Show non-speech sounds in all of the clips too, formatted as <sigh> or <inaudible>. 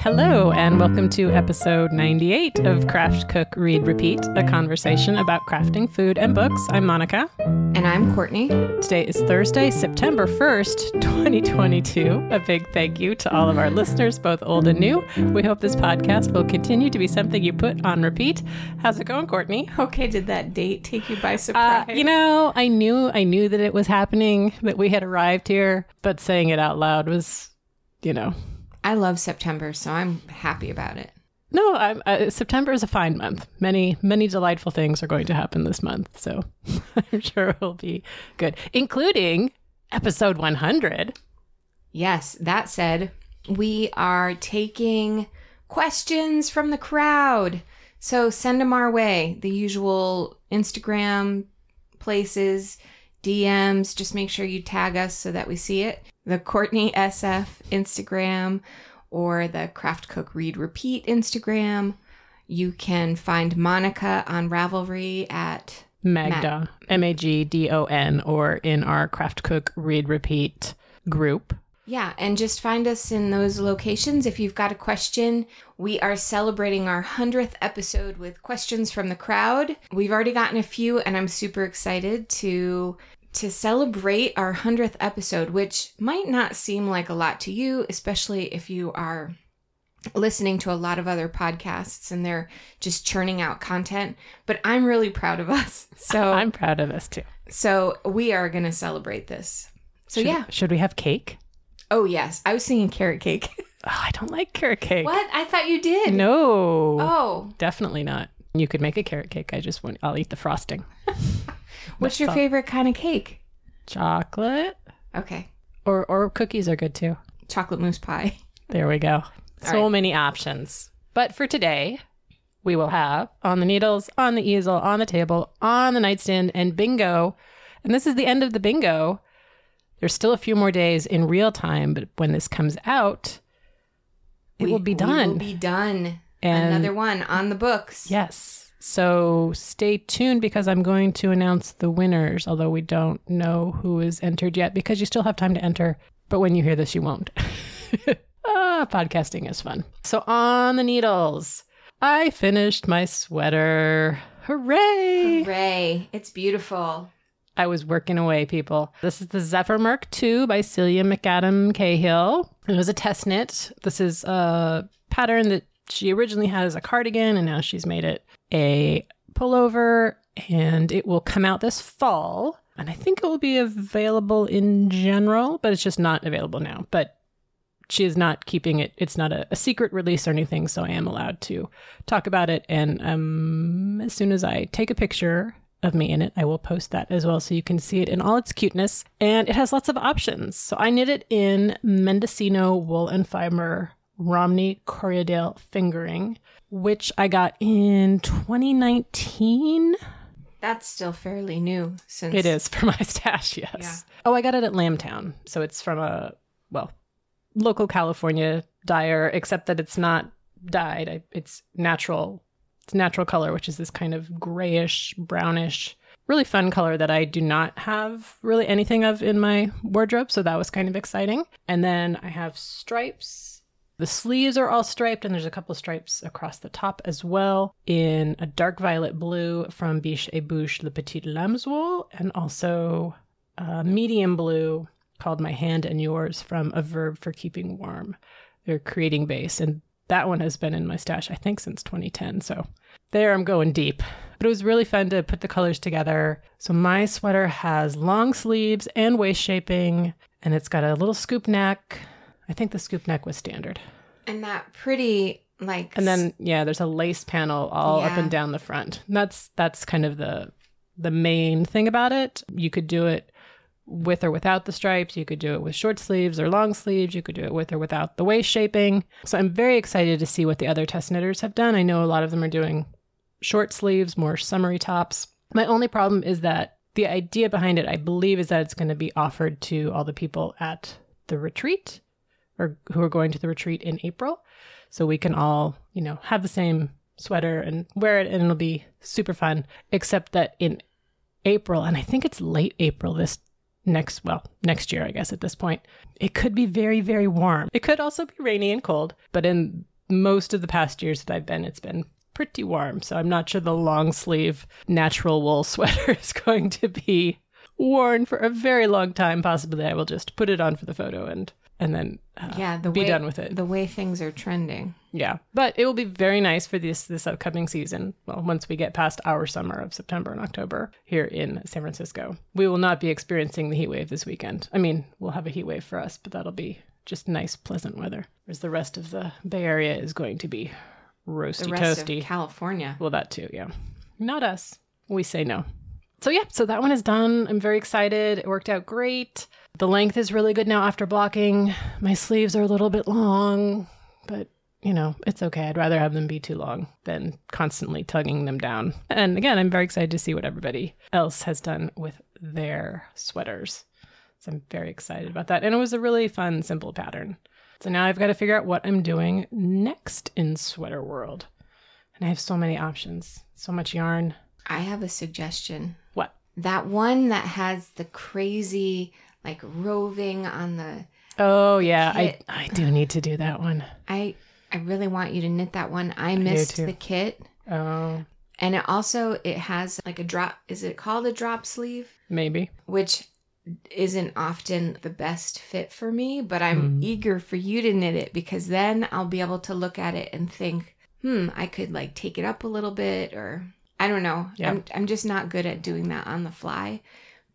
Hello, and welcome to episode 98 of Craft, Cook, Read, Repeat, a conversation about crafting food and books. I'm Monica. And I'm Courtney. Today is Thursday, September 1st, 2022. A big thank you to all of our listeners, both old and new. We hope this podcast will continue to be something you put on repeat. How's it going, Courtney? Okay, did that date take you by surprise? Uh, you know, I knew I knew that it was happening, that we had arrived here, but saying it out loud was, you know, I love September, so I'm happy about it. No, uh, September is a fine month. Many, many delightful things are going to happen this month. So <laughs> I'm sure it will be good, including episode 100. Yes, that said, we are taking questions from the crowd. So send them our way. The usual Instagram places, DMs. Just make sure you tag us so that we see it. The Courtney SF Instagram or the Craft Cook Read Repeat Instagram. You can find Monica on Ravelry at Magda, M A G D O N, or in our Craft Cook Read Repeat group. Yeah, and just find us in those locations if you've got a question. We are celebrating our 100th episode with questions from the crowd. We've already gotten a few, and I'm super excited to to celebrate our 100th episode, which might not seem like a lot to you, especially if you are listening to a lot of other podcasts and they're just churning out content, but I'm really proud of us. <laughs> So <laughs> I'm proud of us too. So we are going to celebrate this. So should, yeah. Should we have cake? Oh yes, I was thinking carrot cake. <laughs> oh, I don't like carrot cake. What? I thought you did. No. Oh. Definitely not. You could make a carrot cake. I just want I'll eat the frosting. What's your favorite kind of cake? Chocolate. Okay. Or or cookies are good too. Chocolate mousse pie. <laughs> There we go. so right. many options. But for today, we will have on the needles, on the easel, on the table, on the nightstand, and bingo. And this is the end of the bingo. There's still a few more days in real time, but when this comes out, it we, will be done. will be done. And Another one on the books. Yes. So stay tuned because I'm going to announce the winners, although we don't know who is entered yet because you still have time to enter. But when you hear this, you won't. <laughs> ah, podcasting is fun. So on the needles, I finished my sweater. Hooray! Hooray. It's beautiful. I was working away, people. This is the Zephyr Merc 2 by Celia McAdam Cahill. It was a test knit. This is a pattern that she originally had as a cardigan, and now she's made it a pullover and it will come out this fall. And I think it will be available in general, but it's just not available now. But she is not keeping it, it's not a, a secret release or anything. So I am allowed to talk about it. And um, as soon as I take a picture of me in it, I will post that as well so you can see it in all its cuteness. And it has lots of options. So I knit it in Mendocino wool and fiber Romney Corriedale fingering which I got in 2019. That's still fairly new since it is for <laughs> my stash, yes. Yeah. Oh, I got it at Lambtown. So it's from a well, local California dyer, except that it's not dyed. It's natural. It's natural color, which is this kind of grayish, brownish, really fun color that I do not have really anything of in my wardrobe. So that was kind of exciting. And then I have stripes the sleeves are all striped, and there's a couple stripes across the top as well in a dark violet blue from Biches et Bûches Le Petit Lambswool, and also a medium blue called My Hand and Yours from A Verb for Keeping Warm. They're creating base, and that one has been in my stash, I think, since 2010. So there I'm going deep. But it was really fun to put the colors together. So my sweater has long sleeves and waist shaping, and it's got a little scoop neck I think the scoop neck was standard. And that pretty like And then yeah, there's a lace panel all yeah. up and down the front. And that's that's kind of the the main thing about it. You could do it with or without the stripes. You could do it with short sleeves or long sleeves. You could do it with or without the waist shaping. So I'm very excited to see what the other test knitters have done. I know a lot of them are doing short sleeves, more summery tops. My only problem is that the idea behind it, I believe, is that it's going to be offered to all the people at the retreat or who are going to the retreat in April. So we can all, you know, have the same sweater and wear it and it'll be super fun. Except that in April, and I think it's late April this next, well, next year, I guess at this point, it could be very, very warm. It could also be rainy and cold, but in most of the past years that I've been, it's been pretty warm. So I'm not sure the long sleeve natural wool <laughs> sweater is going to be worn for a very long time. Possibly I will just put it on for the photo and and then uh, yeah, the be way, done with it. The way things are trending. Yeah, but it will be very nice for this this upcoming season. Well, once we get past our summer of September and October here in San Francisco, we will not be experiencing the heat wave this weekend. I mean, we'll have a heat wave for us, but that'll be just nice, pleasant weather. Whereas the rest of the Bay Area is going to be roasty The rest toasty. of California. well, that too, yeah. Not us. We say no. So yeah, so that one is done. I'm very excited. It worked out great. The length is really good now after blocking. My sleeves are a little bit long, but you know, it's okay. I'd rather have them be too long than constantly tugging them down. And again, I'm very excited to see what everybody else has done with their sweaters. So I'm very excited about that. And it was a really fun, simple pattern. So now I've got to figure out what I'm doing next in Sweater World. And I have so many options, so much yarn. I have a suggestion. That one that has the crazy like roving on the Oh yeah, Kit. I I do need to do that one. I I really want you to knit that one. I missed too. the kit. Oh, And it also it has like a drop is it called a drop sleeve? maybe. Which isn't often the best fit for me, but I'm eager for you to knit it because then I'll be able to look at it and think, hmm, I could like take it up a little bit or I don't know. Yeah. I'm I'm just not good at doing that on the fly.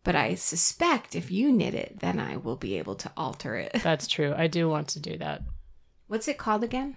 But I suspect if you knit it, then I will be able to alter it. <laughs> That's true. I do want to do that. What's it called again?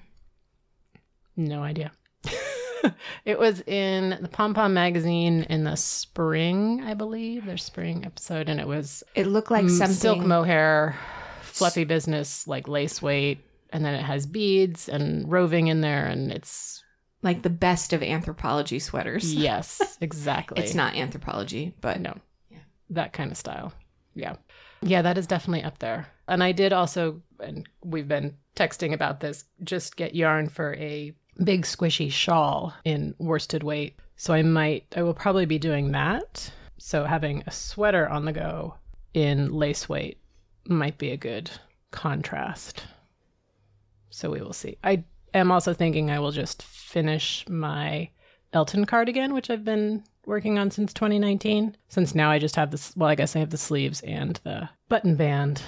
No idea. <laughs> it was in the Pom Pom magazine in the spring, I believe, their spring episode, and it was It looked like something silk mohair, fluffy business, like lace weight, and then it has beads and roving in there, and it's like the best of Anthropologie sweaters. <laughs> yes, exactly. It's not Anthropologie, but no, Yeah. that kind of style. Yeah, yeah, that is definitely up there. And I did also, and we've been texting about this, just get yarn for a big squishy shawl in worsted weight. So I might, I will probably be doing that. So having a sweater on the go in lace weight might be a good contrast. So we will see. I am also thinking I will just finish my Elton cardigan, which I've been working on since 2019. Since now I just have this, well, I guess I have the sleeves and the button band.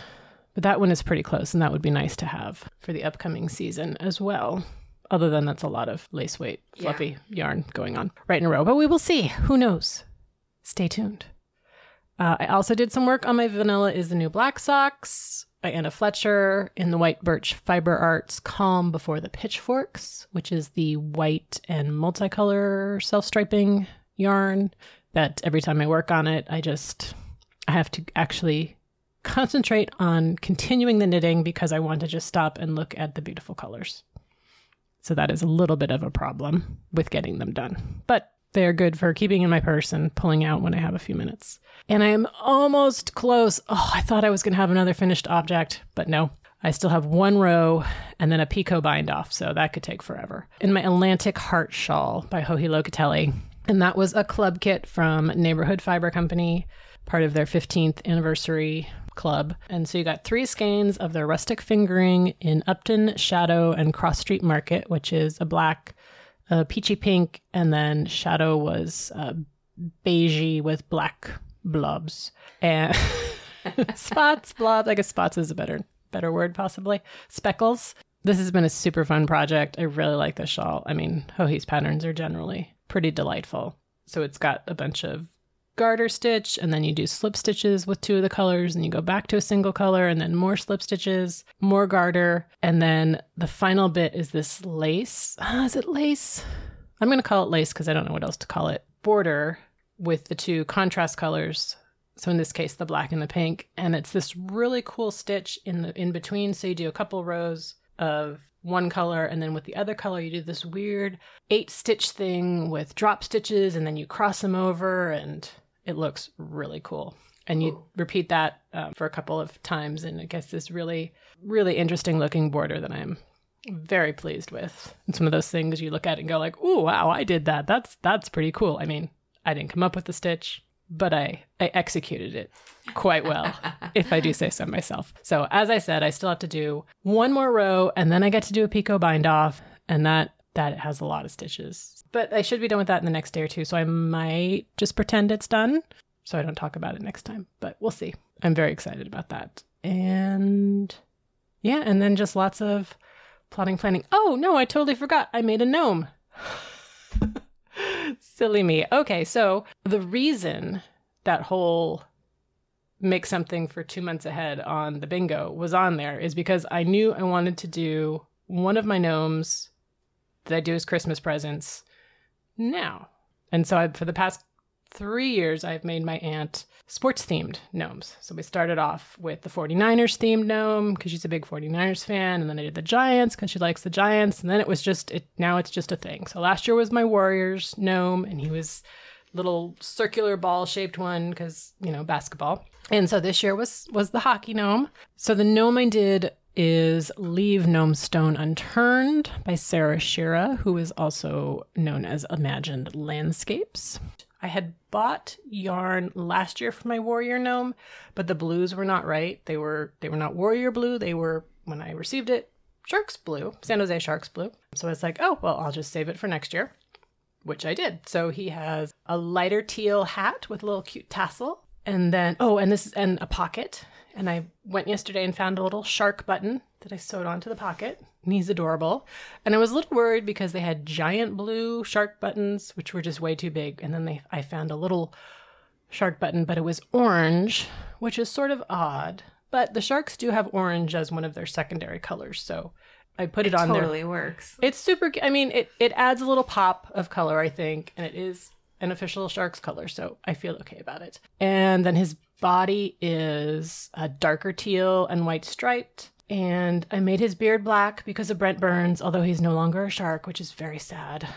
But that one is pretty close, and that would be nice to have for the upcoming season as well. Other than that's a lot of lace weight, Yeah. fluffy yarn going on right in a row. But we will see. Who knows? Stay tuned. Uh, I also did some work on my vanilla is the new black socks by Anna Fletcher in the white birch fiber arts calm before the pitchforks, which is the white and multicolor self striping yarn that every time I work on it, I just I have to actually concentrate on continuing the knitting because I want to just stop and look at the beautiful colors. So that is a little bit of a problem with getting them done. But they're good for keeping in my purse and pulling out when I have a few minutes. And I am almost close. Oh, I thought I was going to have another finished object, but no. I still have one row and then a picot bind off, so that could take forever. In my Atlantic Heart Shawl by Joji Locatelli. And that was a club kit from Neighborhood Fiber Company, part of their 15th anniversary club. And so you got three skeins of their rustic fingering in Upton, Shadow, and Cross Street Market, which is a black, a peachy pink, and then Shadow was uh, beigey with black blobs and <laughs> spots, blobs. I guess spots is a better better word, possibly speckles. This has been a super fun project. I really like this shawl. I mean, Joji's patterns are generally pretty delightful. So it's got a bunch of garter stitch, and then you do slip stitches with two of the colors, and you go back to a single color, and then more slip stitches, more garter, and then the final bit is this lace. Ah, is it lace? I'm going to call it lace because I don't know what else to call it. Border with the two contrast colors. So in this case, the black and the pink, and it's this really cool stitch in the in between. So you do a couple rows of one color, and then with the other color, you do this weird eight stitch thing with drop stitches, and then you cross them over, and it looks really cool. And you repeat that um, for a couple of times, and it gets this really, really interesting looking border that I'm very pleased with. It's one of those things you look at and go like, "Ooh, wow, I did that. That's that's pretty cool." I mean, I didn't come up with the stitch, but I I executed it quite well, <laughs> if I do say so myself. So as I said, I still have to do one more row, and then I get to do a picot bind off, and that that has a lot of stitches. But I should be done with that in the next day or two, so I might just pretend it's done so I don't talk about it next time. But we'll see. I'm very excited about that. And yeah, and then just lots of plotting, planning. Oh, no, I totally forgot. I made a gnome. <laughs> Silly me. Okay, so the reason that whole make something for two months ahead on the bingo was on there is because I knew I wanted to do one of my gnomes that I do as Christmas presents now. And so I, for the past three years, I've made my aunt sports themed gnomes. So we started off with the 49ers themed gnome because she's a big 49ers fan. And then I did the Giants because she likes the Giants. And then it was just, it, now it's just a thing. So last year was my Warriors gnome and he was little circular ball shaped one because, you know, basketball. And so this year was was the hockey gnome. So the gnome I did is Leave Gnome Stone Unturned by Sarah Schira, who is also known as Imagined Landscapes. I had bought yarn last year for my warrior gnome, but the blues were not right. They were they were not warrior blue. They were when I received it, sharks blue, San Jose sharks blue. So I was like, oh well, I'll just save it for next year, which I did. So he has a lighter teal hat with a little cute tassel, and then oh, and this and a pocket. And I went yesterday and found a little shark button that I sewed onto the pocket. And he's adorable. And I was a little worried because they had giant blue shark buttons, which were just way too big. And then they I found a little shark button, but it was orange, which is sort of odd. But the sharks do have orange as one of their secondary colors, so I put it, it on totally there. Totally works. It's super. I mean, it it adds a little pop of color, I think, and it is an official shark's color, so I feel okay about it. And then his body is a darker teal and white striped. And I made his beard black because of Brent Burns, although he's no longer a shark, which is very sad.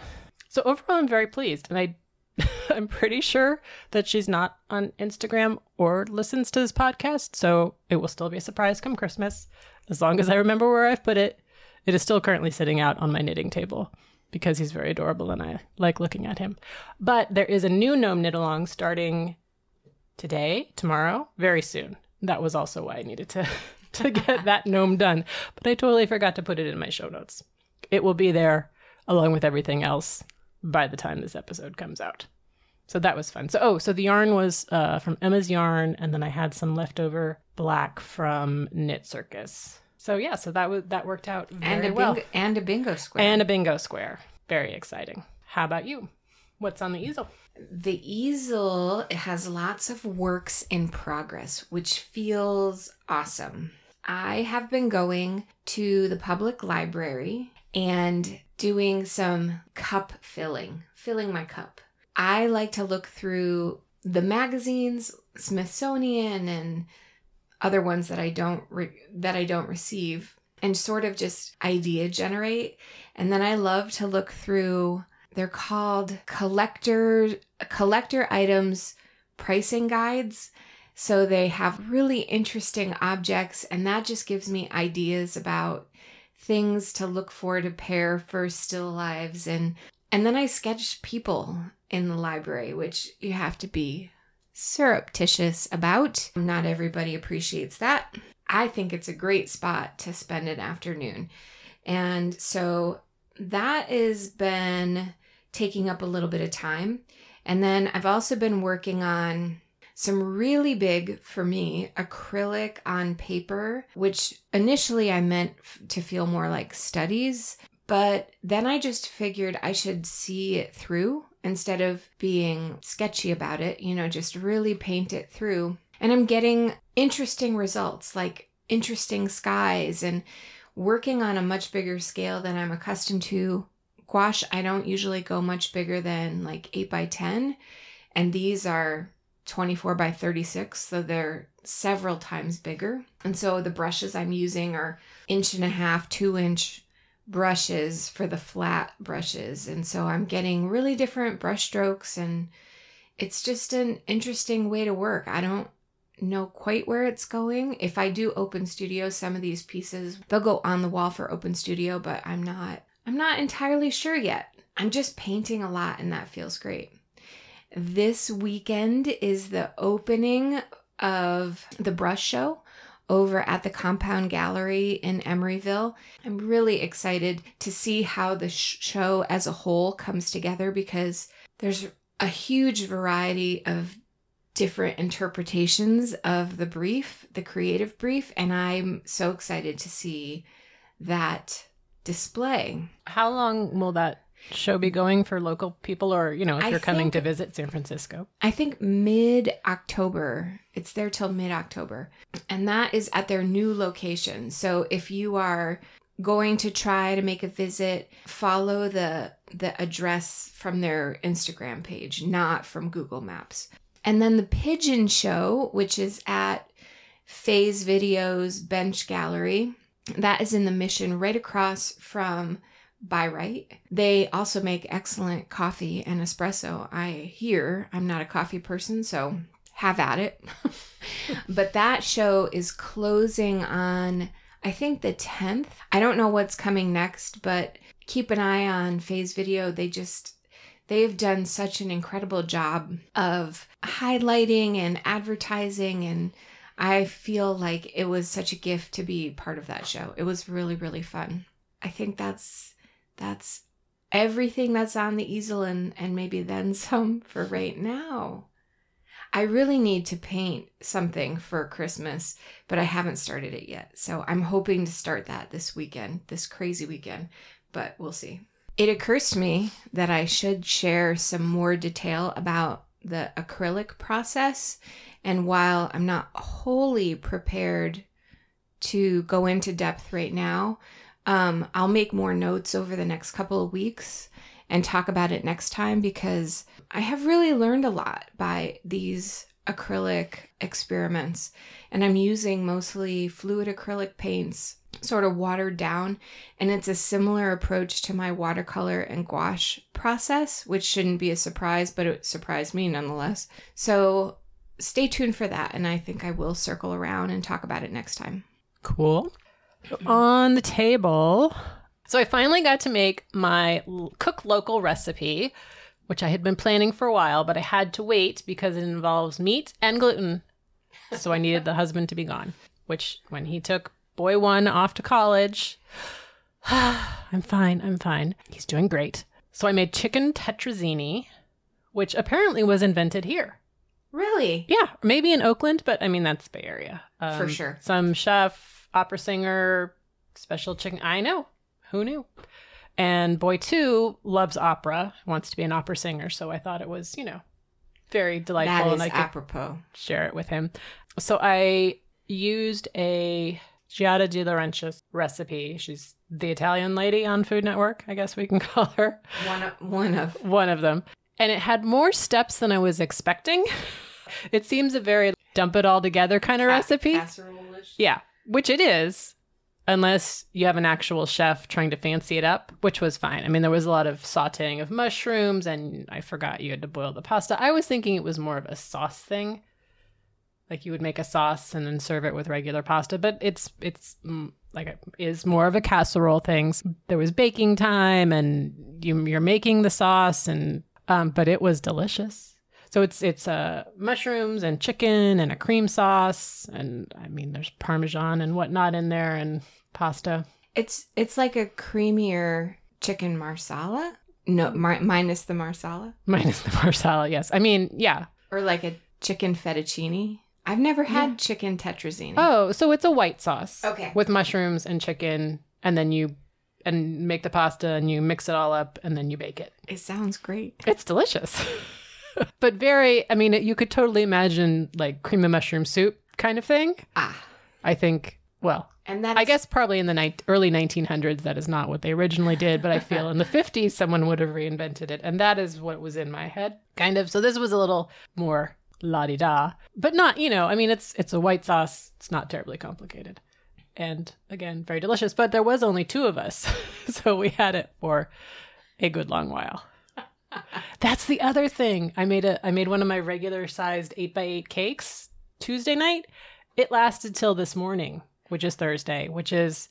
So overall, I'm very pleased, and I, <laughs> I'm pretty sure that she's not on Instagram or listens to this podcast. So it will still be a surprise come Christmas, as long as I remember where I've put it. It is still currently sitting out on my knitting table because he's very adorable and I like looking at him. But there is a new gnome knit along starting today, tomorrow, very soon. That was also why I needed to <laughs> to get <laughs> that gnome done. But I totally forgot to put it in my show notes. It will be there along with everything else by the time this episode comes out. So that was fun. So oh, so the yarn was uh, from Emma's yarn, and then I had some leftover black from Knit Circus. So yeah, so that was that worked out very and a well. Bingo, and a bingo square. And a bingo square. Very exciting. How about you? What's on the easel? The easel has lots of works in progress, which feels awesome. I have been going to the public library and doing some cup filling, filling my cup. I like to look through the magazines, Smithsonian and other ones that I don't re- that I don't receive and sort of just idea generate. And then I love to look through they're called collector collector items pricing guides so they have really interesting objects, and that just gives me ideas about things to look for to pair for still lives and and then I sketch people in the library, which you have to be surreptitious about. Not everybody appreciates that. I think it's a great spot to spend an afternoon. And so that has been taking up a little bit of time. And then I've also been working on some really big for me acrylic on paper, which initially I meant to feel more like studies, but then I just figured I should see it through instead of being sketchy about it, you know, just really paint it through. And I'm getting interesting results like interesting skies and working on a much bigger scale than I'm accustomed to. Gouache, I don't usually go much bigger than like 8 by 10, and these are 24 by 36, so they're several times bigger. And so the brushes I'm using are inch and a half, two inch brushes for the flat brushes. And so I'm getting really different brush strokes, and it's just an interesting way to work. I don't know quite where it's going. If I do open studio, some of these pieces they'll go on the wall for open studio, but I'm not I'm not entirely sure yet. I'm just painting a lot and that feels great. This weekend is the opening of the brush show over at the Compound Gallery in Emeryville. I'm really excited to see how the sh- show as a whole comes together because there's a huge variety of different interpretations of the brief, the creative brief, and I'm so excited to see that display. How long will that show be going for local people or, you know, if I you're coming think- to visit San Francisco? I think mid October. It's there till mid October. And that is at their new location. So if you are going to try to make a visit, follow the the address from their Instagram page, not from Google Maps. And then the Pigeon Show, which is at Faye's Video's Bench Gallery, that is in the Mission right across from Bi-Rite. They also make excellent coffee and espresso. I hear I'm not a coffee person, so have at it. <laughs> but that show is closing on, I think, the 10th. I don't know what's coming next, but keep an eye on Faye's Video. They just. They've done such an incredible job of highlighting and advertising, and I feel like it was such a gift to be part of that show. It was really, really fun. I think that's that's everything that's on the easel and and maybe then <laughs> some for right now. I really need to paint something for Christmas, but I haven't started it yet. So I'm hoping to start that this weekend, this crazy weekend, but we'll see. It occurs to me that I should share some more detail about the acrylic process. And while I'm not wholly prepared to go into depth right now, um, I'll make more notes over the next couple of weeks and talk about it next time because I have really learned a lot by these acrylic experiments. And I'm using mostly fluid acrylic paints, sort of watered down. And it's a similar approach to my watercolor and gouache process, which shouldn't be a surprise, but it surprised me nonetheless. So stay tuned for that. And I think I will circle around and talk about it next time. Cool. On the table. So I finally got to make my cook local recipe, which I had been planning for a while, but I had to wait because it involves meat and gluten. So I needed the husband to be gone, which when he took boy one off to college, <sighs> I'm fine, I'm fine. He's doing great. So I made chicken tetrazzini, which apparently was invented here. Really? Yeah, maybe in Oakland, but I mean that's Bay Area For Um, sure. Some chef, opera singer, special chicken. I know. Who knew? And boy two loves opera, wants to be an opera singer. So I thought it was, you know, very delightful, That is and I could apropos. share it with him. So I used a Giada de Laurentiis recipe. She's the Italian lady on Food Network, I guess we can <laughs> call her One of, one of one of them. And it had more steps than I was expecting. <laughs> it seems a very dump it all together kind of recipe. Casserole-ish. Yeah, which it is, unless you have an actual chef trying to fancy it up, which was fine. I mean, there was a lot of sauteing of mushrooms, and I forgot you had to boil the pasta. I was thinking it was more of a sauce thing. Like you would make a sauce and then serve it with regular pasta, but it's it's mm, like it is more of a casserole thing. There was baking time, and you, you're making the sauce, and um, but it was delicious. So it's it's uh, mushrooms and chicken and a cream sauce, and I mean there's parmesan and whatnot in there, and pasta. It's it's like a creamier chicken marsala. No, mi- minus the marsala, <laughs> Minus the marsala, yes. I mean, yeah. or like a chicken fettuccine. I've never had chicken tetrazzini. Oh, so it's a white sauce. Okay. With mushrooms and chicken, and then you and make the pasta and you mix it all up and then you bake it. It sounds great. It's delicious. <laughs> but very, I mean, you could totally imagine like cream of mushroom soup kind of thing. Ah, I think, well, and that I guess probably in the ni- early 1900s, that is not what they originally did, but I feel in the <laughs> 50s, someone would have reinvented it. And that is what was in my head, kind of. So this was a little more la di da, but not, you know, I mean, it's it's a white sauce. It's not terribly complicated. And again, very delicious. But there was only two of us. <laughs> so we had it for a good long while. That's the other thing. I made a I made one of my regular sized eight by eight cakes Tuesday night. It lasted till this morning, which is Thursday, which is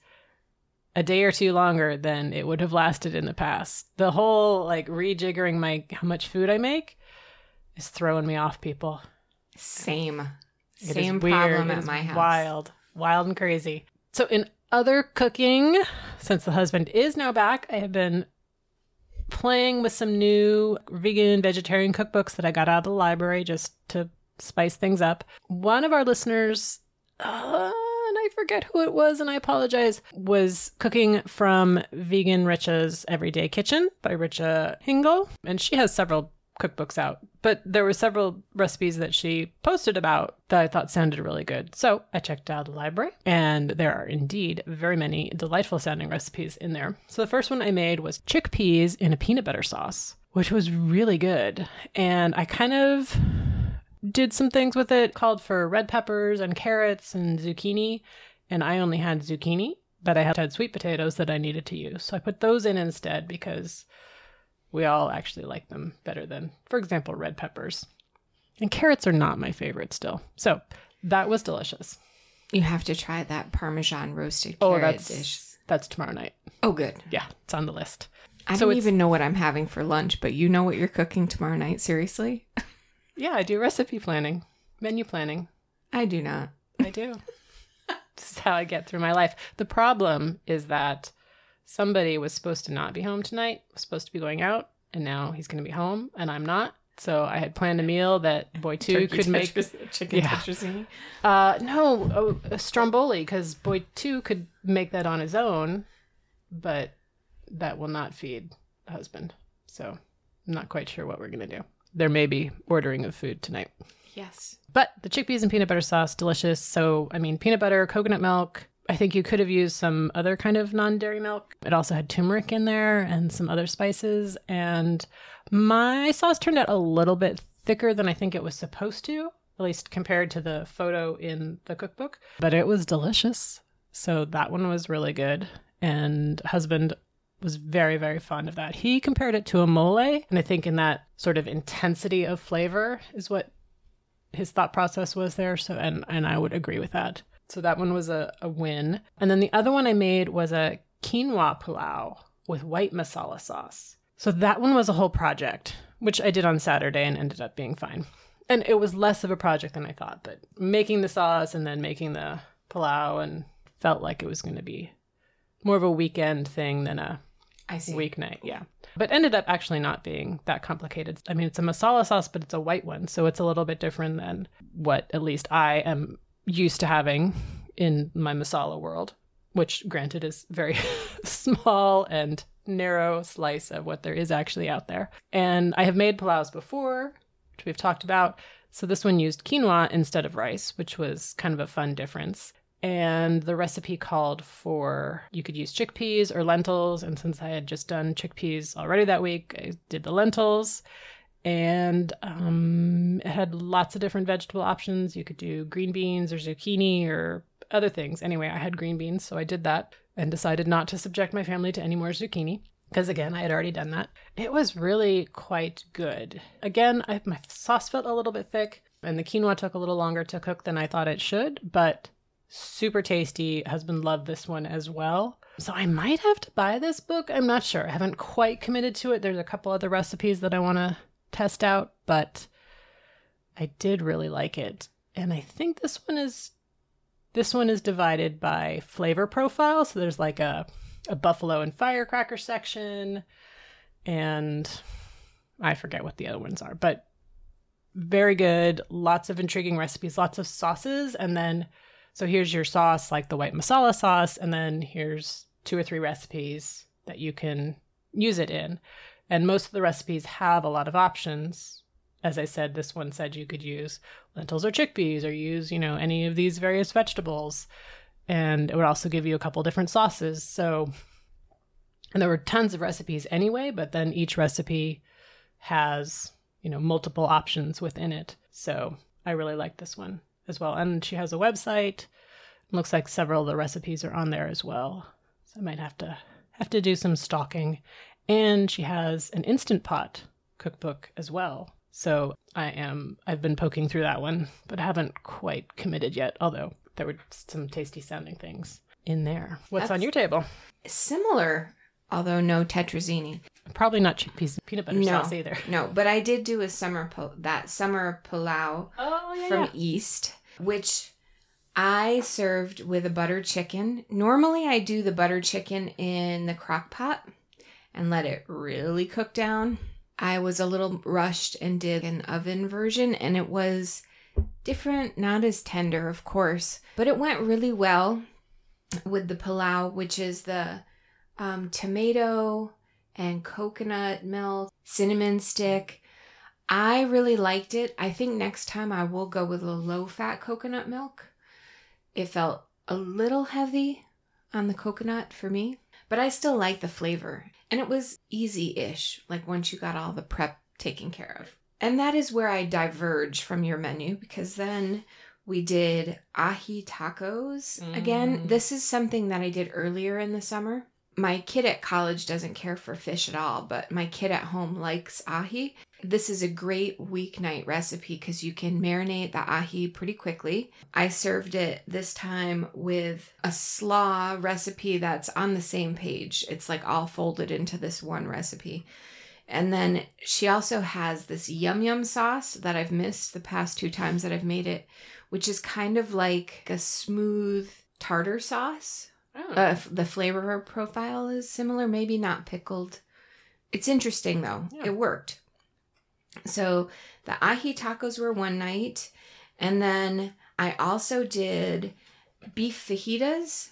a day or two longer than it would have lasted in the past. The whole like rejiggering my how much food I make is throwing me off, people. same It same problem at my house. Wild. wild and crazy. So, in other cooking, since the husband is now back, I have been playing with some new vegan vegetarian cookbooks that I got out of the library just to spice things up. One of our listeners, uh, and I forget who it was, and I apologize, was cooking from Vegan Richa's Everyday Kitchen by Richa Hingle. And she has several cookbooks out, but there were several recipes that she posted about that I thought sounded really good. So I checked out the library, and there are indeed very many delightful sounding recipes in there. So the first one I made was chickpeas in a peanut butter sauce, which was really good. And I kind of did some things with it, called for red peppers and carrots and zucchini, and I only had zucchini. But I had sweet potatoes that I needed to use. So I put those in instead because we all actually like them better than, for example, red peppers. And carrots are not my favorite still. So that was delicious. You have to try that Parmesan roasted Oh, carrot that's dish. that's tomorrow night. Oh, good. Yeah, it's on the list. I So don't even know what I'm having for lunch, but you know what you're cooking tomorrow night? Seriously? <laughs> Yeah, I do recipe planning, menu planning. I do not. I do. <laughs> this is how I get through my life. The problem is that somebody was supposed to not be home tonight, was supposed to be going out, and now he's going to be home, and I'm not. So I had planned a meal that boy two could make. chicken Yeah. tetrazzini. Uh, no, oh, a stromboli, because boy two could make that on his own, but that will not feed the husband. So I'm not quite sure what we're going to do. There may be ordering of food tonight. Yes. But the chickpeas and peanut butter sauce, delicious. So, I mean, peanut butter, coconut milk. I think you could have used some other kind of non dairy milk. It also had turmeric in there and some other spices. And my sauce turned out a little bit thicker than I think it was supposed to, at least compared to the photo in the cookbook. But it was delicious. So that one was really good. And husband was very, very fond of that. He compared it to a mole. And I think in that sort of intensity of flavor is what his thought process was there. So, and, and I would agree with that. So that one was a, a win. And then the other one I made was a quinoa pulao with white masala sauce. So that one was a whole project, which I did on Saturday and ended up being fine. And it was less of a project than I thought, but making the sauce and then making the pulao and felt like it was going to be more of a weekend thing than a I see. weeknight, yeah. But ended up actually not being that complicated. I mean, it's a masala sauce, but it's a white one, so it's a little bit different than what at least I am used to having in my masala world, which granted is very <laughs> small and narrow slice of what there is actually out there. And I have made pulaus before, which we've talked about. So this one used quinoa instead of rice, which was kind of a fun difference and the recipe called for you could use chickpeas or lentils and since i had just done chickpeas already that week i did the lentils and um, it had lots of different vegetable options you could do green beans or zucchini or other things anyway i had green beans so i did that and decided not to subject my family to any more zucchini because again i had already done that it was really quite good again I, my sauce felt a little bit thick and the quinoa took a little longer to cook than i thought it should but super tasty. Husband loved this one as well. So I might have to buy this book. I'm not sure. I haven't quite committed to it. There's a couple other recipes that I want to test out, but I did really like it. And I think this one is this one is divided by flavor profile. So there's like a a buffalo and firecracker section and I forget what the other ones are, but very good. Lots of intriguing recipes, lots of sauces, and then so here's your sauce, like the white masala sauce, and then here's two or three recipes that you can use it in. And most of the recipes have a lot of options. As I said, this one said you could use lentils or chickpeas or use, you know, any of these various vegetables. And it would also give you a couple different sauces. So, and there were tons of recipes anyway, but then each recipe has, you know, multiple options within it. So I really like this one as well. And she has a website. Looks like several of the recipes are on there as well. So I might have to have to do some stalking. And she has an instant pot cookbook as well. So I am I've been poking through that one, but haven't quite committed yet, although there were some tasty sounding things in there. What's on your table? Similar, although no tetrazzini. Probably not chickpeas and peanut butter No. sauce either. No, but I did do a summer pul- that summer pilau Oh from East, which I served with a butter chicken. Normally, I do the butter chicken in the crock pot and let it really cook down. I was a little rushed and did an oven version, and it was different, not as tender, of course, but it went really well with the pilau, which is the um, tomato and coconut milk, cinnamon stick. I really liked it. I think next time I will go with a low fat coconut milk. It felt a little heavy on the coconut for me, but I still like the flavor. And it was easy ish, like once you got all the prep taken care of. And that is where I diverge from your menu because then we did ahi tacos. Mm. Again, this is something that I did earlier in the summer. My kid at college doesn't care for fish at all, but my kid at home likes ahi. This is a great weeknight recipe because you can marinate the ahi pretty quickly. I served it this time with a slaw recipe that's on the same page. It's like all folded into this one recipe. And then she also has this yum yum sauce that I've missed the past two times that I've made it, which is kind of like a smooth tartar sauce. Oh. Uh, the flavor profile is similar, maybe not pickled. It's interesting though. Yeah. It worked. So the ahi tacos were one night. And then I also did beef fajitas.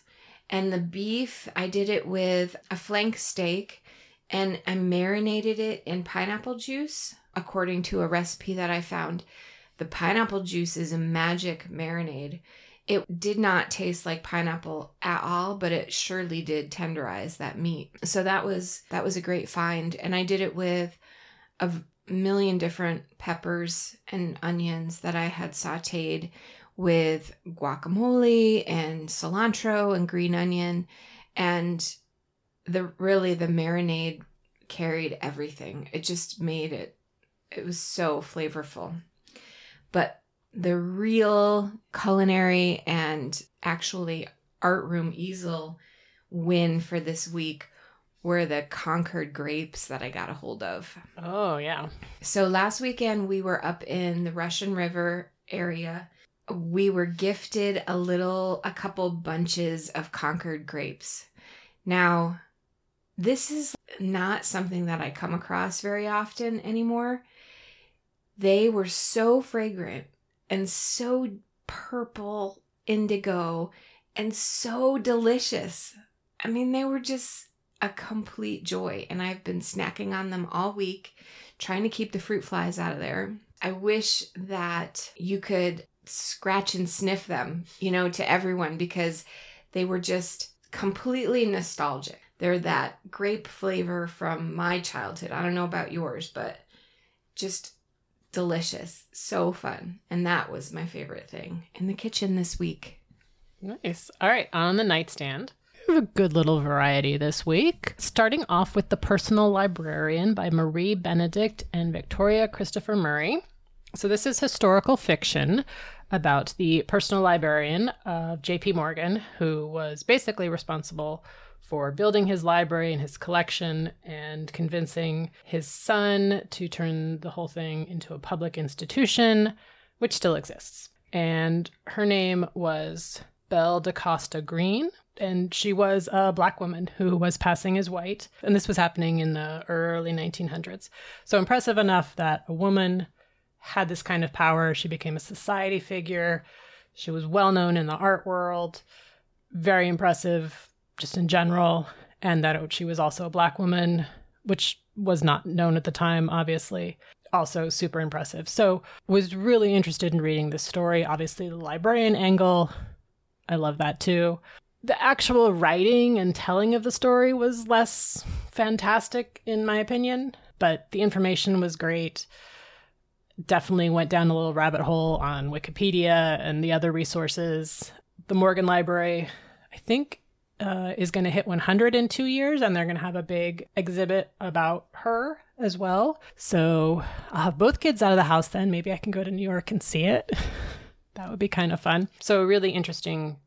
And the beef, I did it with a flank steak and I marinated it in pineapple juice according to a recipe that I found. The pineapple juice is a magic marinade. It did not taste like pineapple at all, but it surely did tenderize that meat. So that was that was a great find and I did it with a million different peppers and onions that I had sauteed with guacamole and cilantro and green onion and the really the marinade carried everything. It just made it it was so flavorful. But the real culinary and actually art room easel win for this week were the Concord grapes that I got a hold of. Oh, yeah. So last weekend we were up in the Russian River area. We were gifted a little, a couple bunches of Concord grapes. Now, this is not something that I come across very often anymore. They were so fragrant and so purple indigo and so delicious. I mean, they were just a complete joy, and I've been snacking on them all week, trying to keep the fruit flies out of there. I wish that you could scratch and sniff them, you know, to everyone because they were just completely nostalgic. They're that grape flavor from my childhood. I don't know about yours, but just delicious. So fun. And that was my favorite thing in the kitchen this week. Nice. All right. On the nightstand, a good little variety this week. Starting off with The Personal Librarian by Marie Benedict and Victoria Christopher Murray. So, this is historical fiction about the personal librarian of J.P. Morgan, who was basically responsible for building his library and his collection and convincing his son to turn the whole thing into a public institution, which still exists. And her name was Belle da Costa Greene. And she was a black woman who was passing as white. And this was happening in the early 1900s. So impressive enough that a woman had this kind of power. She became a society figure. She was well known in the art world. Very impressive just in general, and that she was also a black woman, which was not known at the time, obviously. Also, super impressive. So, was really interested in reading this story. Obviously, the librarian angle, I love that too. The actual writing and telling of the story was less fantastic, in my opinion, but the information was great. Definitely went down a little rabbit hole on Wikipedia and the other resources. The Morgan Library, I think, uh, is going to hit 100 in two years, and they're going to have a big exhibit about her as well. So I'll have both kids out of the house then. Maybe I can go to New York and see it. <laughs> that would be kind of fun. So, really interesting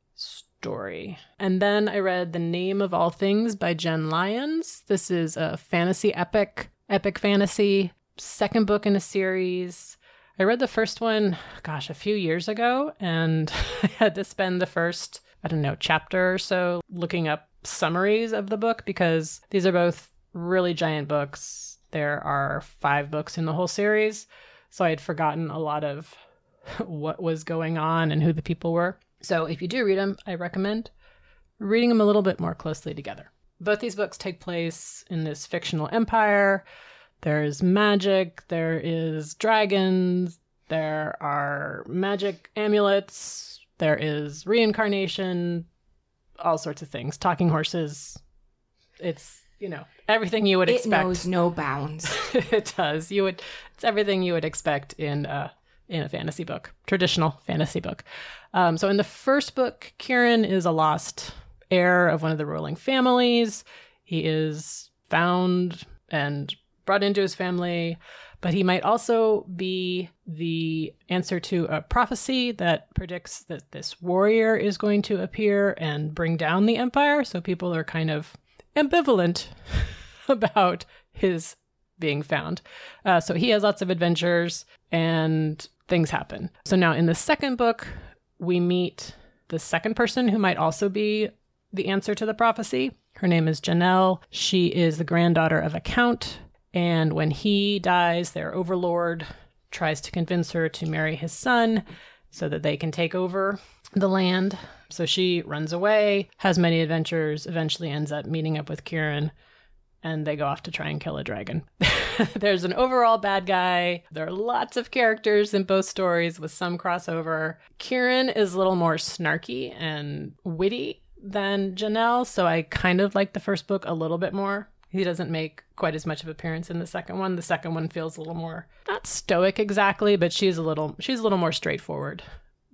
story. And then I read The Name of All Things by Jenn Lyons. This is a fantasy epic, epic fantasy, second book in a series. I read the first one, gosh, a few years ago, and <laughs> I had to spend the first, I don't know, chapter or so looking up summaries of the book because these are both really giant books. There are five books in the whole series. So I had forgotten a lot of <laughs> what was going on and who the people were. So if you do read them, I recommend reading them a little bit more closely together. Both these books take place in this fictional empire. There's magic, there is dragons, there are magic amulets, there is reincarnation, all sorts of things. Talking horses. It's, you know, everything you would It expect. It knows no bounds. <laughs> it does. You would it's everything you would expect in a in a fantasy book, traditional fantasy book. Um, so in the first book, Kieran is a lost heir of one of the ruling families. He is found and brought into his family, but he might also be the answer to a prophecy that predicts that this warrior is going to appear and bring down the empire. So people are kind of ambivalent <laughs> about his being found. Uh, so he has lots of adventures and things happen. So now in the second book, we meet the second person who might also be the answer to the prophecy. Her name is Janelle. She is the granddaughter of a count. And when he dies, their overlord tries to convince her to marry his son so that they can take over the land. So she runs away, has many adventures, eventually ends up meeting up with Kieran, and they go off to try and kill a dragon. <laughs> There's an overall bad guy. There are lots of characters in both stories with some crossover. Kieran is a little more snarky and witty than Janelle, so I kind of like the first book a little bit more. He doesn't make quite as much of appearance in the second one. The second one feels a little more not stoic exactly, but she's a little she's a little more straightforward.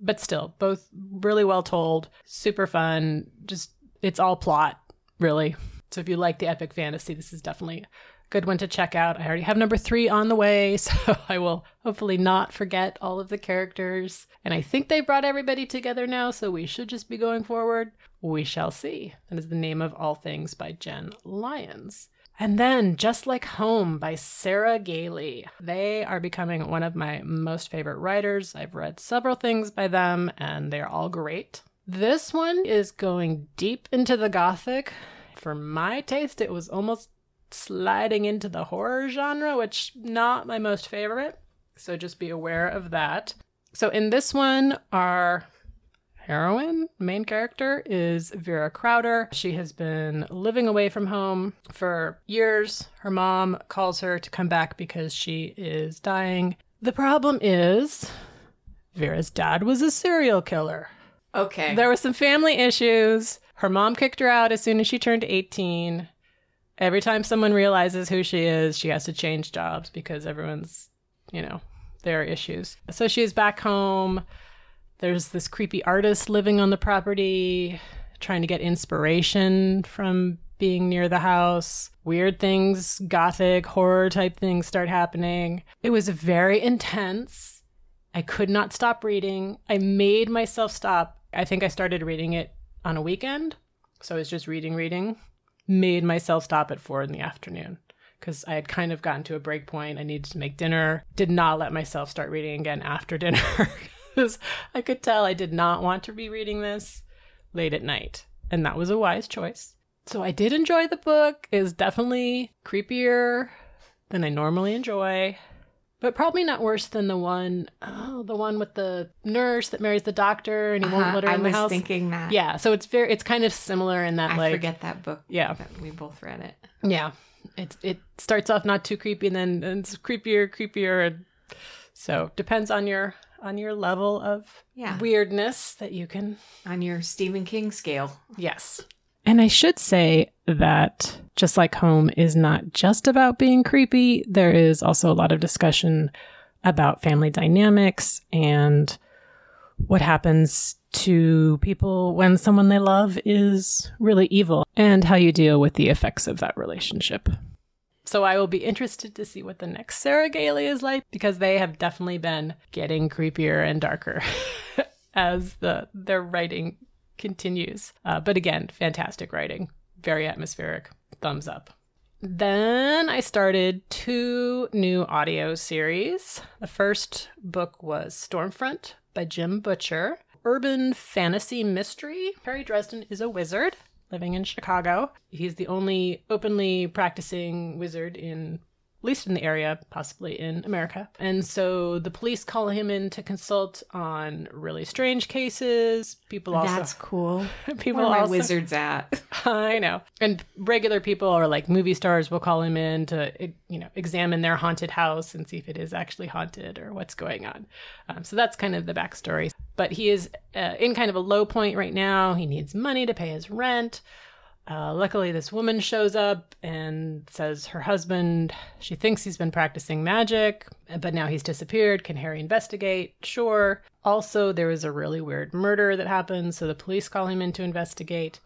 But still, both really well told, super fun. Just it's all plot, really. So if you like the epic fantasy, this is definitely a good one to check out. I already have number three on the way, <laughs> so I will hopefully not forget all of the characters. And I think they brought everybody together now, so we should just be going forward. We shall see. That is the name of All Things by Jenn Lyons. And then Just Like Home by Sarah Gailey. They are becoming one of my most favorite writers. I've read several things by them, and they're all great. This one is going deep into the gothic. For my taste, it was almost sliding into the horror genre, which not my most favorite. So just be aware of that. So in this one, our heroine, main character, is Vera Crowder. She has been living away from home for years. Her mom calls her to come back because she is dying. The problem is, Vera's dad was a serial killer. Okay. There were some family issues. Her mom kicked her out as soon as she turned 18. Every time someone realizes who she is, she has to change jobs because everyone's, you know, there are issues. So she's back home. There's this creepy artist living on the property, trying to get inspiration from being near the house. Weird things, gothic, horror type things start happening. It was very intense. I could not stop reading. I made myself stop. I think I started reading it on a weekend. So I was just reading, reading. Made myself stop at four in the afternoon because I had kind of gotten to a break point. I needed to make dinner. Did not let myself start reading again after dinner <laughs> because I could tell I did not want to be reading this late at night. And that was a wise choice. So I did enjoy the book. It was definitely creepier than I normally enjoy. But probably not worse than the one, oh, the one with the nurse that marries the doctor and he won't Uh-huh, let her I in the house. I was thinking that. Yeah, so it's very, it's kind of similar in that I like, forget that book. Yeah. But we both read it. yeah, it it starts off not too creepy and then it's creepier, creepier. And so depends on your on your level of Yeah. weirdness that you can On your Stephen King scale. Yes. And I should say that Just Like Home is not just about being creepy. There is also a lot of discussion about family dynamics and what happens to people when someone they love is really evil and how you deal with the effects of that relationship. So I will be interested to see what the next Sarah Gailey is like because they have definitely been getting creepier and darker <laughs> as the their writing continues. Uh, but again, fantastic writing, very atmospheric. Thumbs up. Then I started two new audio series. The first book was Stormfront by Jim Butcher, urban fantasy mystery. Harry Dresden is a wizard living in Chicago. He's the only openly practicing wizard in least in the area, possibly in America. And so the police call him in to consult on really strange cases. People also That's cool. <laughs> people Where are my wizards at? <laughs> I know. And regular people or like movie stars will call him in to, you know, examine their haunted house and see if it is actually haunted or what's going on. Um, so that's kind of the backstory. But he is uh, in kind of a low point right now. He needs money to pay his rent. Uh, luckily, this woman shows up and says her husband, she thinks he's been practicing magic, but now he's disappeared. Can Harry investigate? Sure. Also, there was a really weird murder that happened, so the police call him in to investigate.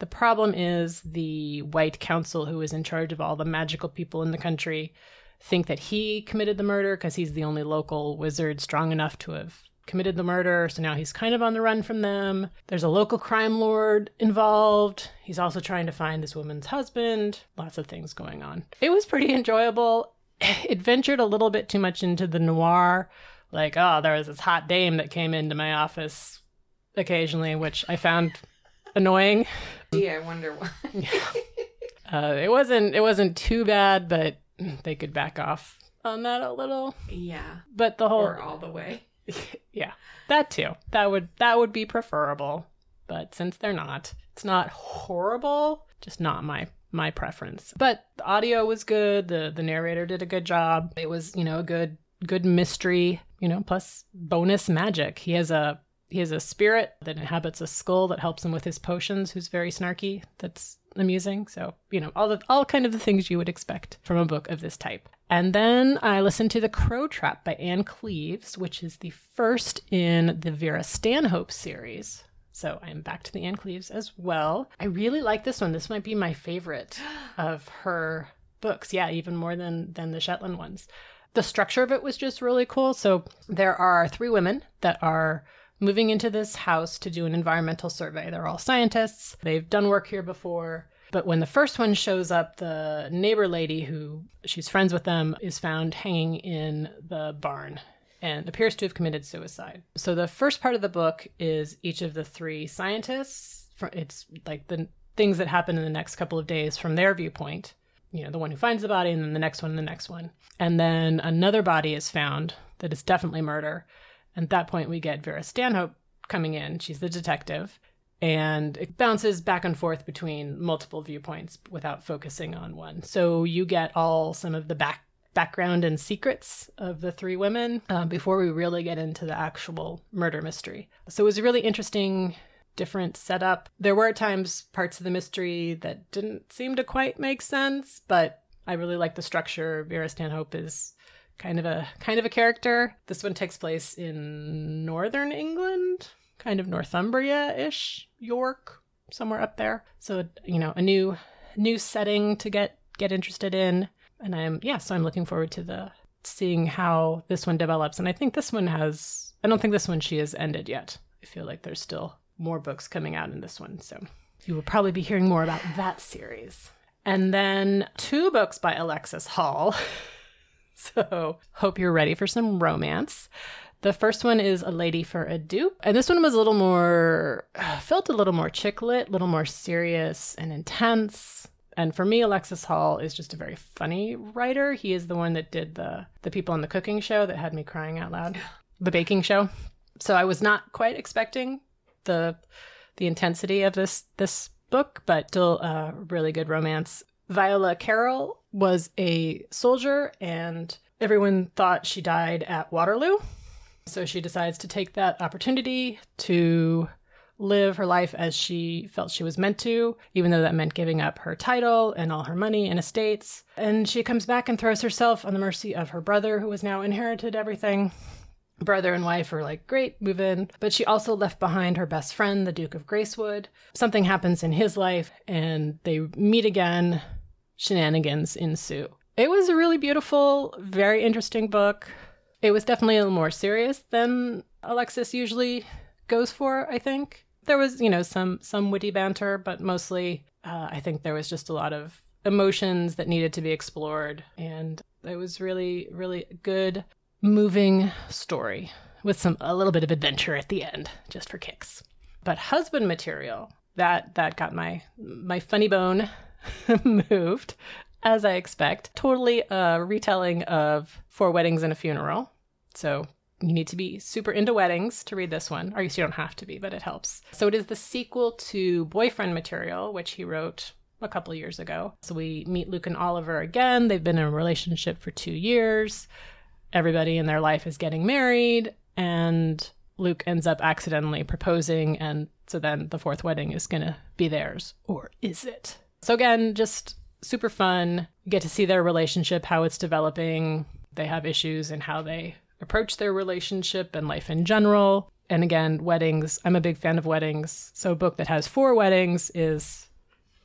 The problem is the white council, who is in charge of all the magical people in the country, think that he committed the murder because he's the only local wizard strong enough to have committed the murder. So now he's kind of on the run from them. There's a local crime lord involved. He's also trying to find this woman's husband. Lots of things going on. It was pretty enjoyable. <sighs> It ventured a little bit too much into the noir. Like, oh, there was this hot dame that came into my office occasionally, which I found <laughs> annoying. Gee, I wonder why. <laughs> Uh, it wasn't it wasn't too bad, but they could back off on that a little. yeah. But the whole Or all the way. <laughs> yeah, that too. That would that would be preferable. But since they're not, it's not horrible. Just not my my preference. But the audio was good. The the narrator did a good job. It was you know a good good mystery. You know, plus bonus magic. He has a he has a spirit that inhabits a skull that helps him with his potions. Who's very snarky. That's amusing. So you know all the all kind of the things you would expect from a book of this type. And then I listened to The Crow Trap by Ann Cleeves, which is the first in the Vera Stanhope series. So I'm back to the Ann Cleeves as well. I really like this one. This might be my favorite of her books. Yeah, even more than than the Shetland ones. The structure of it was just really cool. So there are three women that are moving into this house to do an environmental survey. They're all scientists. They've done work here before. But when the first one shows up, the neighbor lady who she's friends with them is found hanging in the barn and appears to have committed suicide. So the first part of the book is each of the three scientists. It's like the things that happen in the next couple of days from their viewpoint. You know, the one who finds the body, and then the next one, and the next one. And then another body is found that is definitely murder. And at that point, we get Vera Stanhope coming in. She's the detective and it bounces back and forth between multiple viewpoints without focusing on one. So you get all some of the back background and secrets of the three women uh, before we really get into the actual murder mystery. So it was a really interesting, different setup. There were at times parts of the mystery that didn't seem to quite make sense, but I really like the structure. Vera Stanhope is kind of a kind of a character. This one takes place in northern England, kind of Northumbria-ish, York, somewhere up there. So, you know, a new new setting to get get interested in. And I'm yeah, so I'm looking forward to the seeing how this one develops. And I think this one has I don't think this one she has ended yet. I feel like there's still more books coming out in this one. So you will probably be hearing more about that series. And then two books by Alexis Hall. <laughs> <laughs> so hope you're ready for some romance. The first one is A Lady for a Duke. And this one was a little more, uh, felt a little more chick lit, a little more serious and intense. And for me, Alexis Hall is just a very funny writer. He is the one that did the the people on the cooking show that had me crying out loud, the baking show. So I was not quite expecting the the intensity of this this book, but still a really good romance. Viola Carroll was a soldier, and everyone thought she died at Waterloo. So she decides to take that opportunity to live her life as she felt she was meant to, even though that meant giving up her title and all her money and estates. And she comes back and throws herself on the mercy of her brother, who has now inherited everything. Brother and wife are like, great, move in. But she also left behind her best friend, the Duke of Gracewood. Something happens in his life, and they meet again. Shenanigans ensue. It was a really beautiful, very interesting book. It was definitely a little more serious than Alexis usually goes for, I think. There was, you know, some some witty banter, but mostly uh, I think there was just a lot of emotions that needed to be explored. And it was really, really good, moving story with some a little bit of adventure at the end, just for kicks. But husband material, that that got my my funny bone <laughs> moved, as I expect. Totally a retelling of Four Weddings and a Funeral. So you need to be super into weddings to read this one. Or you don't have to be, but it helps. So it is the sequel to Boyfriend Material, which he wrote a couple years ago. So we meet Luke and Oliver again. They've been in a relationship for two years. Everybody in their life is getting married, and Luke ends up accidentally proposing. And so then the fourth wedding is going to be theirs. Or is it? So again, just super fun. You get to see their relationship, how it's developing. They have issues and how they approach their relationship and life in general. And again, weddings. I'm a big fan of weddings. So a book that has four weddings is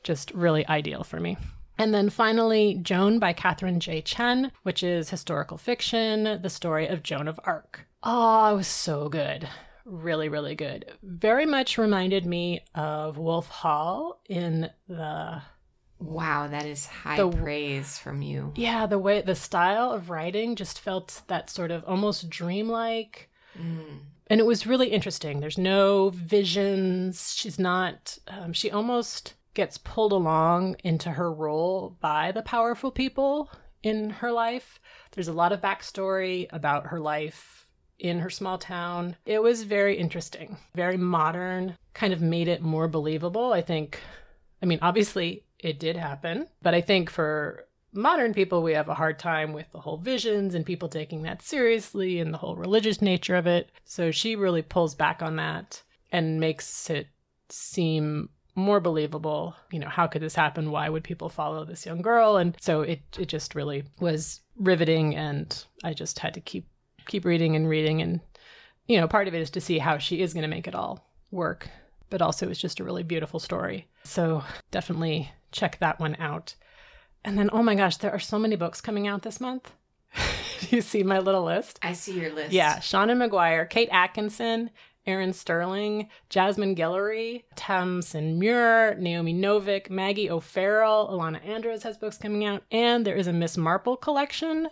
just really ideal for me. And then finally, Joan by Katherine J. Chen, which is historical fiction, the story of Joan of Arc. Oh, it was so good. Really, really good. Very much reminded me of Wolf Hall in the Wow, that is high The- praise from you. yeah, the way the style of writing just felt that sort of almost dreamlike Mm. and it was really interesting. There's no visions. She's not. Um, she almost gets pulled along into her role by the powerful people in her life. There's a lot of backstory about her life in her small town. It was very interesting, very modern. Kind of made it more believable. I think. I mean, obviously it did happen, but I think for modern people, we have a hard time with the whole visions and people taking that seriously and the whole religious nature of it. So she really pulls back on that and makes it seem more believable. You know, how could this happen? Why would people follow this young girl? And so it it just really was riveting and I just had to keep keep reading and reading and you know, part of it is to see how she is going to make it all work, but also it's just a really beautiful story. So definitely check that one out. And then, oh my gosh, there are so many books coming out this month. Do <laughs> you see my little list? I see your list. Yeah, Seanan McGuire, Kate Atkinson, Erin Sterling, Jasmine Guillory, Tamsin Muir, Naomi Novik, Maggie O'Farrell, Ilona Andrews has books coming out, and there is a Miss Marple collection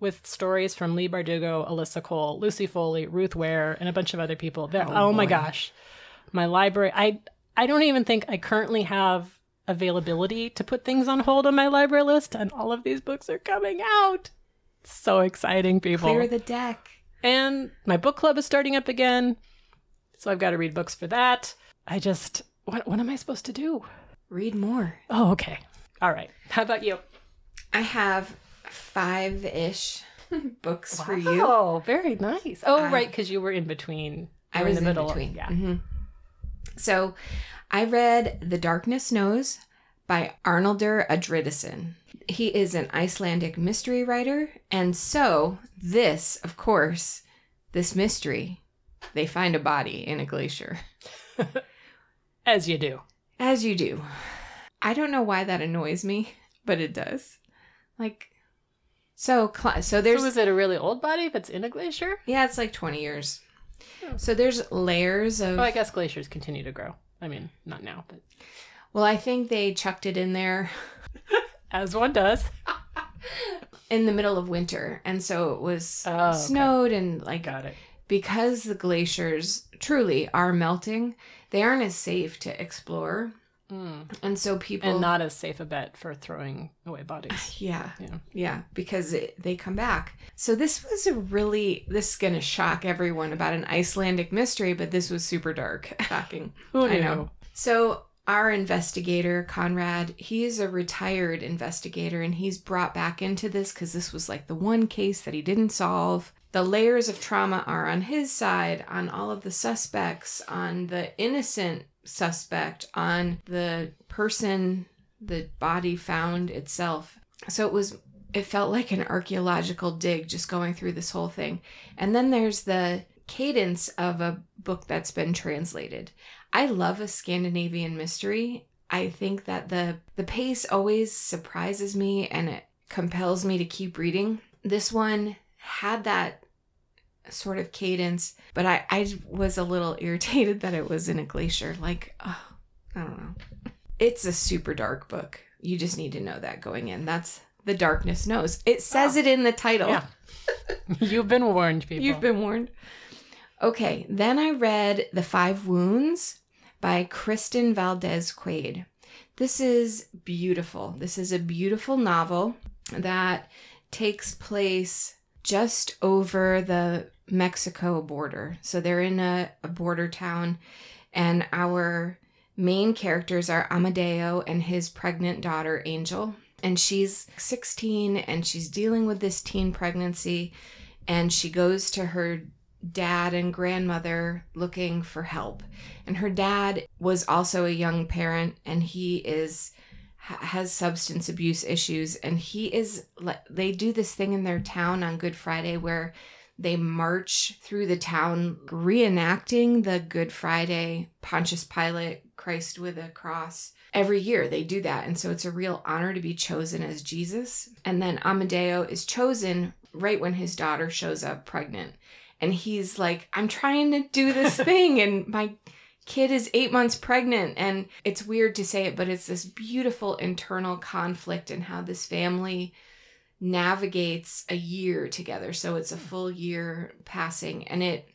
with stories from Leigh Bardugo, Alyssa Cole, Lucy Foley, Ruth Ware, and a bunch of other people. Oh, oh, my gosh, my library. I I don't even think I currently have availability to put things on hold on my library list, and all of these books are coming out. So exciting, people. Clear the deck. And my book club is starting up again. So I've got to read books for that. I just, what, what am I supposed to do? Read more. Oh, okay. All right. How about you? I have five ish <laughs> books for you. Oh, very nice. Oh, I- right, because you were in between. I was in, middle. between. Yeah. Mhm. So I read The Darkness Knows by Arnaldur Indridason. He is an Icelandic mystery writer. And so, this, of course, this mystery, they find a body in a glacier. <laughs> As you do. As you do. I don't know why that annoys me, but it does. Like, so, so there's. so is it a really old body if it's in a glacier? yeah, it's like 20 years. Oh. So there's layers of. Oh, I guess glaciers continue to grow. I mean, not now, but Well, I think they chucked it in there <laughs> as one does. <laughs> in the middle of winter. And so it was Oh, okay. snowed and like Got it. because the glaciers truly are melting, they aren't as safe to explore. Mm. And so people And not as safe a bet for throwing away bodies. <sighs> yeah. Yeah. Yeah, because it, they come back. So this was a really this is going to shock everyone about an Icelandic mystery, but this was super dark. <laughs> Shocking. Who I knew? know. So our investigator, Conrad, he's a retired investigator and he's brought back into this because this was like the one case that he didn't solve. The layers of trauma are on his side, on all of the suspects, on the innocent suspect, on the person, the body found itself. So it was, it felt like an archaeological dig just going through this whole thing. And then there's the cadence of a book that's been translated. I love a Scandinavian mystery. I think that the the pace always surprises me and it compels me to keep reading. This one had that sort of cadence, but I, I was a little <laughs> irritated that it was in a glacier. Like, oh, I don't know. It's a super dark book. You just need to know that going in. That's the darkness knows. It says oh. it in the title. Yeah. <laughs> <laughs> You've been warned, people. You've been warned. Okay, then I read The Five Wounds by Kirstin Valdez Quade. This is beautiful. This is a beautiful novel that takes place just over the Mexico border. So they're in a, a border town, and our main characters are Amadeo and his pregnant daughter, Angel. And she's 16 and she's dealing with this teen pregnancy. And she goes to her dad and grandmother looking for help. And her dad was also a young parent and he is has substance abuse issues and he is they do this thing in their town on Good Friday where they march through the town reenacting the Good Friday Pontius Pilate Christ with a cross. Every year they do that. And so it's a real honor to be chosen as Jesus. And then Amadeo is chosen right when his daughter shows up pregnant. And he's like, I'm trying to do this <laughs> thing. And my kid is eight months pregnant. And it's weird to say it, but it's this beautiful internal conflict and how this family navigates a year together. So it's a full year passing and it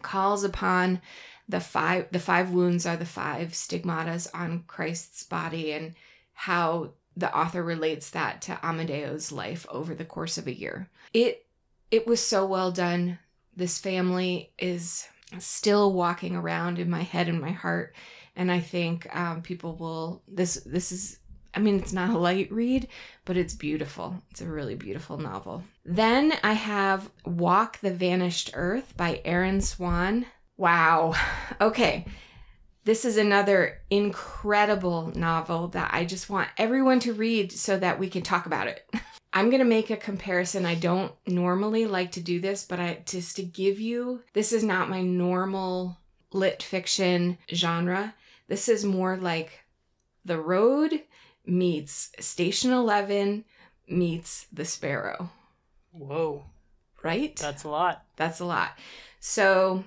calls upon the five the five wounds are the five stigmatas on Christ's body and how the author relates that to Amadeo's life over the course of a year. It it was so well done. This family is still walking around in my head and my heart and i think um, people will this this is i mean it's not a light read but it's beautiful. It's a really beautiful novel. Then i have walk the vanished earth by Erin Swan. Wow. <laughs> Okay. This is another incredible novel that i just want everyone to read so that we can talk about it. <laughs> I'm going to make a comparison. I don't normally like to do this, but I just to give you this is not my normal lit fiction genre. This is more like The Road meets Station 11 meets The Sparrow. Whoa. Right? That's a lot. That's a lot. So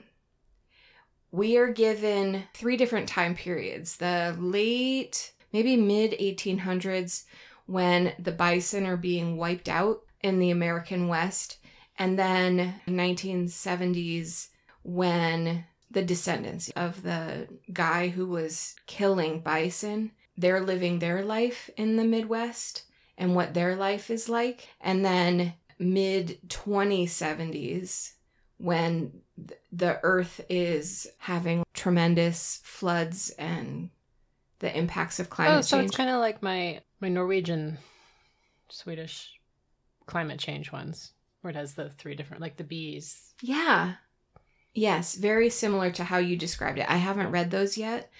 we are given three different time periods the late, maybe mid 1800s when the bison are being wiped out in the American West, and then 1970s when the descendants of the guy who was killing bison, they're living their life in the Midwest and what their life is like. And then mid 2070s when the earth is having tremendous floods and the impacts of climate change. oh, so change. it's kind of like my my Norwegian, Swedish climate change ones, where it has the three different, like the bees. Yeah. Yes, very similar to how you described it. I haven't read those yet.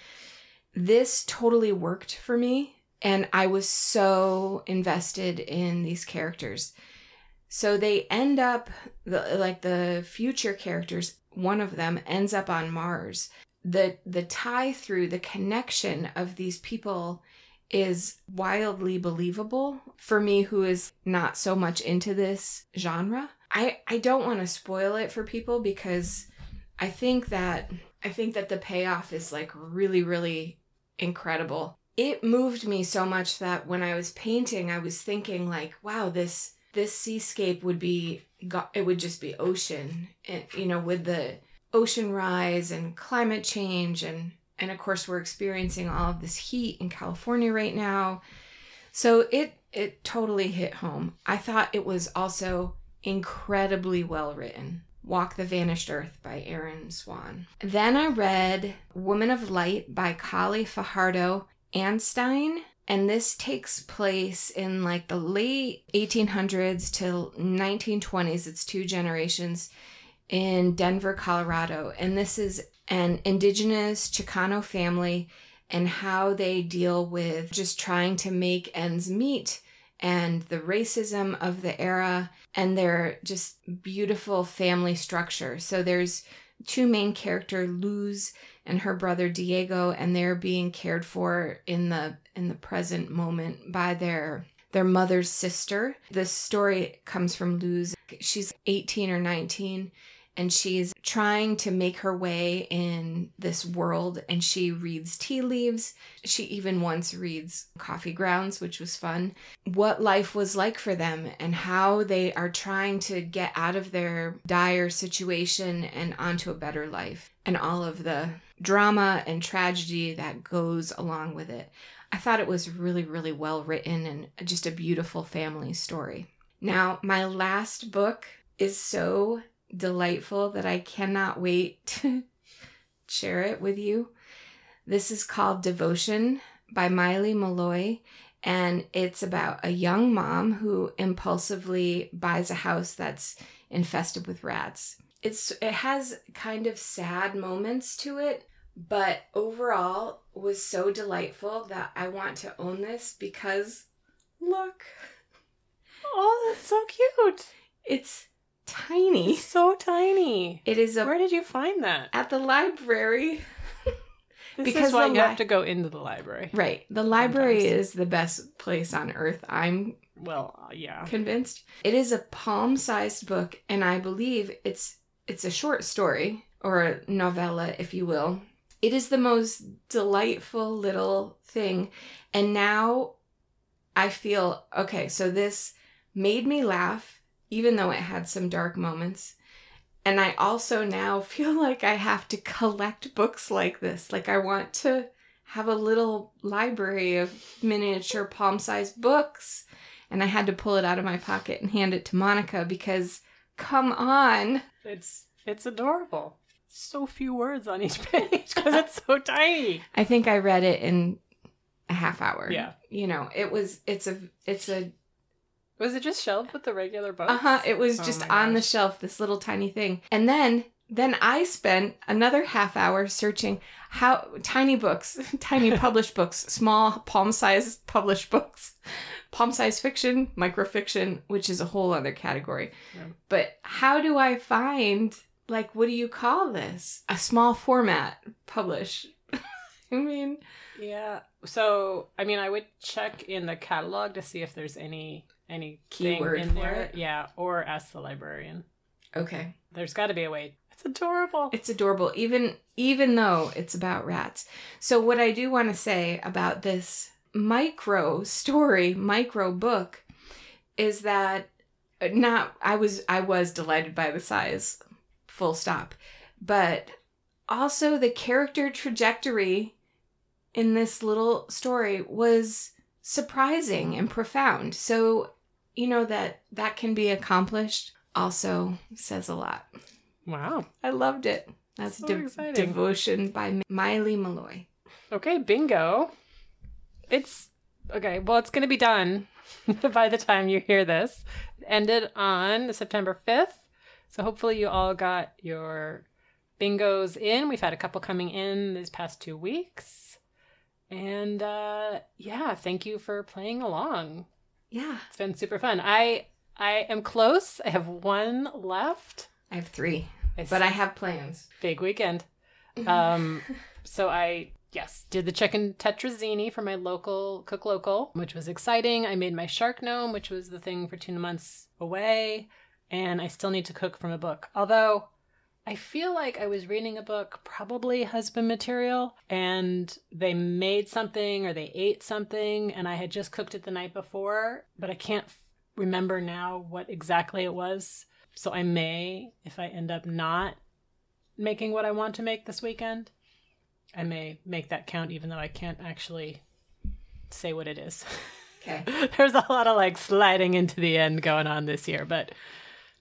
This totally worked for me, and I was so invested in these characters. So they end up, the, like the future characters, one of them ends up on Mars. The the tie through the connection of these people is wildly believable for me who is not so much into this genre. I I don't want to spoil it for people because I think that I think that the payoff is like really really incredible. It moved me so much that when I was painting I was thinking like wow this this seascape would be it would just be ocean and you know with the ocean rise and climate change and and of course we're experiencing all of this heat in California right now. So it it totally hit home. I thought it was also incredibly well written. Walk the Vanished Earth by Erin Swan. Then I read Woman of Light by Kali Fajardo Anstine. And this takes place in like the late 1800s to 1920s. It's two generations in Denver, Colorado. And this is an indigenous Chicano family and how they deal with just trying to make ends meet and the racism of the era and their just beautiful family structure. So there's two main character Luz and her brother Diego and they're being cared for in the in the present moment by their their mother's sister. The story comes from Luz. She's 18 or 19 and she's trying to make her way in this world and she reads tea leaves. She even once reads coffee grounds, which was fun. What life was like for them and how they are trying to get out of their dire situation and onto a better life and all of the drama and tragedy that goes along with it. I thought it was really, really well written and just a beautiful family story. Now, my last book is so delightful that I cannot wait <laughs> to share it with you. This is called Devotion by Maile Meloy, and it's about a young mom who impulsively buys a house that's infested with rats. It's it has kind of sad moments to it, but overall was so delightful that I want to own this because look. Oh, that's so cute. It's tiny. It's so tiny. It is a Where did you find that? at the library. <laughs> This Because is why the you li- have to go into the library. Right. The library Sometimes. is the best place on earth. I'm Well, uh, yeah. convinced. It is a palm-sized book and I believe it's it's a short story or a novella if you will. It is the most delightful little thing and now I feel okay, so this made me laugh even though it had some dark moments. And I also now <laughs> feel like I have to collect books like this. Like I want to have a little library of miniature palm-sized books and I had to pull it out of my pocket and hand it to Monica because come on. It's it's adorable. So few words on each <laughs> page because it's so tiny. I think I read it in a half hour. Yeah. You know, it was it's a it's a Was it just shelved with the regular books? uh-huh, it was Oh just on the shelf this little tiny thing. And then then I spent another half hour searching how tiny books, <laughs> tiny <laughs> published books, small palm-sized published books, palm-sized fiction, microfiction, which is a whole other category. Yeah. But how do I find like what do you call this? A small format publish. <laughs> I mean, Yeah. So, I mean, I would check in the catalog to see if there's any any Keyword in there. it? Yeah, or ask the librarian. okay. There's got to be a way. It's adorable. It's adorable, even even though it's about rats. So what I do want to say about this micro story, micro book, is that uh, not I was I was delighted by the size, full stop, but also the character trajectory in this little story was surprising and profound. So you know that that can be accomplished also says a lot. wow. I loved it. That's So De- Devotion by Maile Meloy. Okay, bingo. It's okay. Well, it's going to be done <laughs> by the time you hear this. It ended on September 5th. So hopefully you all got your bingos in. We've had a couple coming in these past two weeks. And uh yeah, thank you for playing along. Yeah. It's been super fun. I I am close. I have one left. I have three, I but I have plans. big weekend. <laughs> Um, so I yes did the chicken tetrazzini for my local cook local, which was exciting. I made my shark gnome, which was the thing for two months away, and I still need to cook from a book. Although I feel like I was reading a book, probably husband material, and they made something or they ate something, and I had just cooked it the night before, but I can't f- remember now what exactly it was. So I may, if I end up not making what I want to make this weekend, I may make that count, even though I can't actually say what it is. Okay. <laughs> There's a lot of like sliding into the end going on this year, but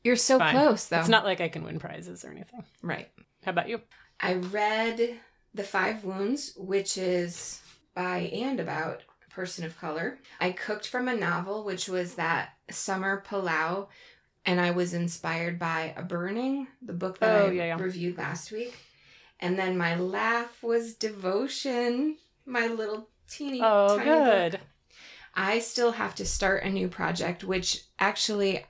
You're so Fine. close, though. it's not like I can win prizes or anything. right. How about you? I read The Five Wounds, which is by and about a person of color. I cooked from a novel, which was that Summer Palau, and I was inspired by A Burning, the book that Oh, I yeah, yeah. reviewed last week. And then my laugh was Devotion, my little teeny Oh, tiny book. good. I still have to start a new project, which actually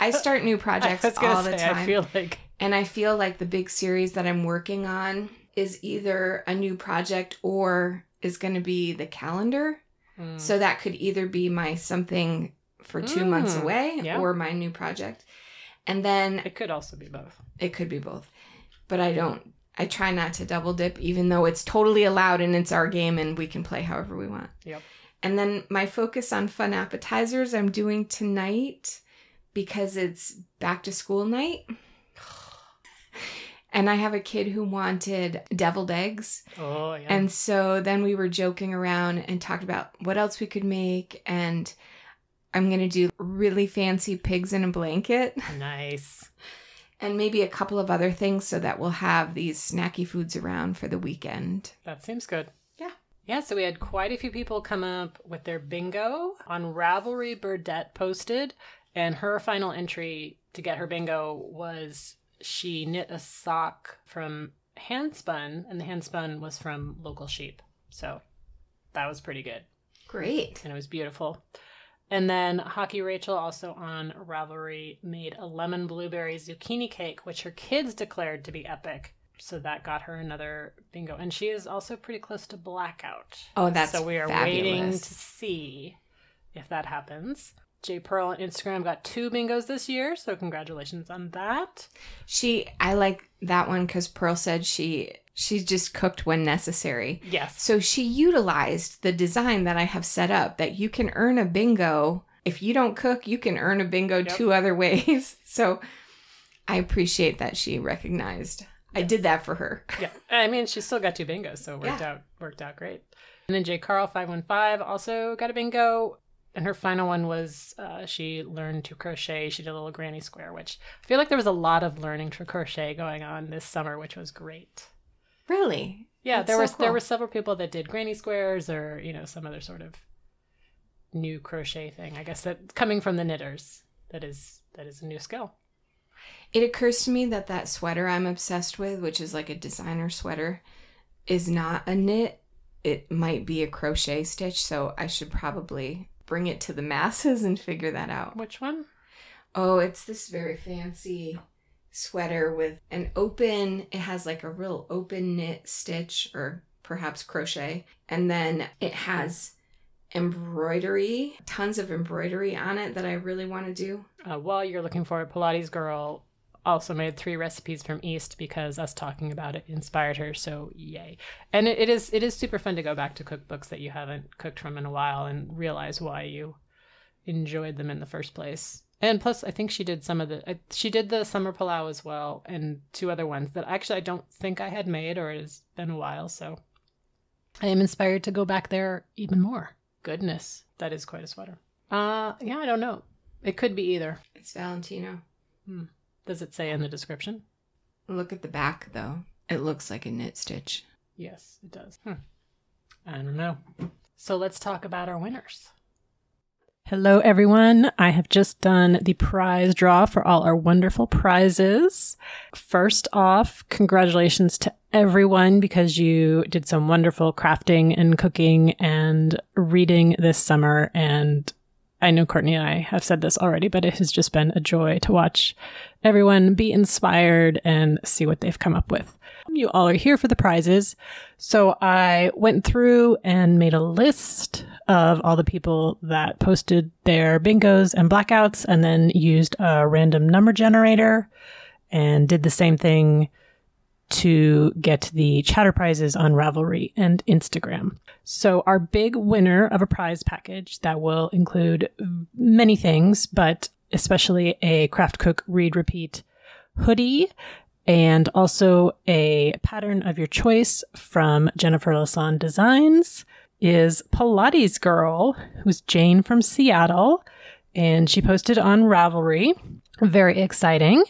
I start new <laughs> projects all the say, time. I feel like and I feel like the big series that I'm working on is either a new project or is going to be the calendar. mm, So that could either be my something for two months Mm, away yeah. or my new project. And then It could also be both. it could be both. But I don't I try not to double dip even though it's totally allowed and it's our game and we can play however we want. Yep. And then my focus on fun appetizers I'm doing tonight because it's back to school night. <sighs> And I have a kid who wanted deviled eggs. Oh, yeah. And so then we were joking around and talked about what else we could make. And I'm going to do really fancy pigs in a blanket <laughs> nice. and maybe a couple of other things so that we'll have these snacky foods around for the weekend. That seems good. Yeah. Yeah, so we had quite a few people come up with their bingo on Ravelry. Burdette posted, and her final entry to get her bingo was she knit a sock from handspun, and the handspun was from local sheep. So that was pretty good, Great. and it was beautiful. And then Hockey Rachel, also on Ravelry, made a lemon blueberry zucchini cake, which her kids declared to be epic. So that got her another bingo. And she is also pretty close to blackout. Oh, that's So we are waiting to see if that happens. J Pearl on Instagram got two bingos this year, so congratulations on that. She, I like that one because Pearl said she she just cooked when necessary. Yes. So she utilized the design that I have set up that you can earn a bingo. If you don't cook, you can earn a bingo Yep. two other <laughs> ways. So I appreciate that she recognized. I did that for her. yeah. I mean, she still got two bingos, so it worked Yeah. out worked out great. And then J Carl five one five also got a bingo, and her final one was uh, she learned to crochet. She did a little granny square, which I feel like there was a lot of learning to crochet going on this summer, which was great. Really? Yeah, That's there so was there were several people that did granny squares or you know some other sort of new crochet thing. I guess that coming from the knitters, that is that is a new skill. It occurs to me that that sweater I'm obsessed with, which is like a designer sweater, is not a knit. It might be a crochet stitch, so I should probably bring it to the masses and figure that out. Which one? Oh, it's this very fancy sweater with an open, it has like a real open knit stitch or perhaps crochet. And then it has embroidery, tons of embroidery on it that I really want to do. Uh, while you're looking for it, Pilates girl also made three recipes from East because us talking about it inspired her. So yay! And it, it is it is super fun to go back to cookbooks that you haven't cooked from in a while and realize why you enjoyed them in the first place. And plus, I think she did some of the uh, she did the summer palau as well, and two other ones that actually I don't think I had made, or it has been a while. So I am inspired to go back there even more. Goodness, that is quite a sweater. Uh, yeah, I don't know. It could be either. It's Valentino. Does it say in the description? Look at the back though. It looks like a knit stitch. Yes, it does. Hmm. I don't know. So let's talk about our winners. Hello, everyone. I have just done the prize draw for all our wonderful prizes. First off, congratulations to everyone because you did some wonderful crafting and cooking and reading this summer. And I know Courtney and I have said this already, but it has just been a joy to watch everyone be inspired and see what they've come up with. You all are here for the prizes. So I went through and made a list of all the people that posted their bingos and blackouts and then used a random number generator and did the same thing to get the chatter prizes on Ravelry and Instagram. So, our big winner of a prize package that will include many things, but especially a Craft Cook Read Repeat hoodie and also a pattern of your choice from Jennifer Lassonde Designs is Pilates Girl, who's Jane from Seattle, and she posted on Ravelry. Very exciting.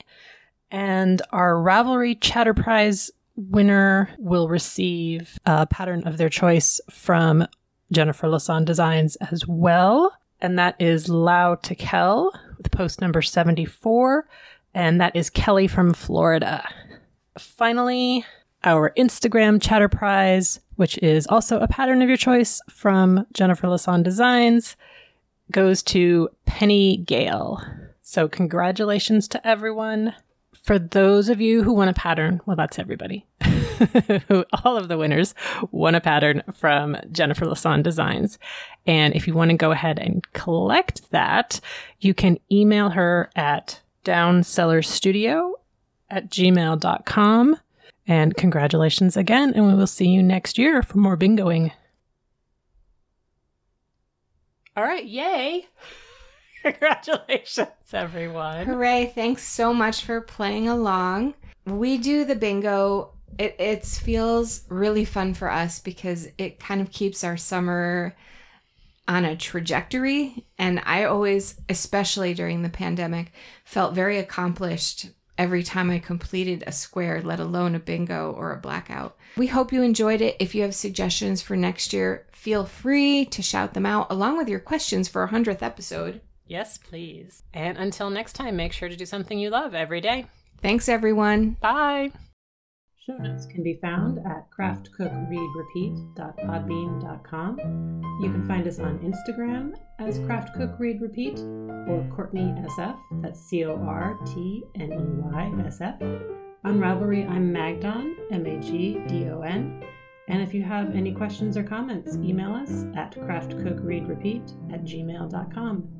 And our Ravelry Chatter Prize winner will receive a pattern of their choice from Jennifer Lassonde Designs as well. And that is Lau Tekel with post number 74. And that is Kelly from Florida. Finally, our Instagram Chatter Prize, which is also a pattern of your choice from Jennifer Lassonde Designs, goes to Penny Gale. So, congratulations to everyone. For those of you who want a pattern, well, that's everybody. <laughs> All of the winners won a pattern from Jennifer Lassonde Designs. And if you want to go ahead and collect that, you can email her at downcellarstudio at gmail.com. And congratulations again, and we will see you next year for more bingoing. All right, yay! Congratulations, everyone. Hooray. Thanks so much for playing along. We do the bingo. It it feels really fun for us because it kind of keeps our summer on a trajectory. And I always, especially during the pandemic, felt very accomplished every time I completed a square, let alone a bingo or a blackout. We hope you enjoyed it. If you have suggestions for next year, feel free to shout them out along with your questions for our 100th episode. Yes, please. And until next time, make sure to do something you love every day. Thanks, everyone. Bye. Show notes can be found at craftcookreadrepeat.podbean.com. You can find us on Instagram as Craft Cook Read Repeat or Courtney SF, that's C O R T N E Y S F. On Ravelry, I'm Magdon, M A G D O N. And if you have any questions or comments, email us at craftcookreadrepeat at gmail.com.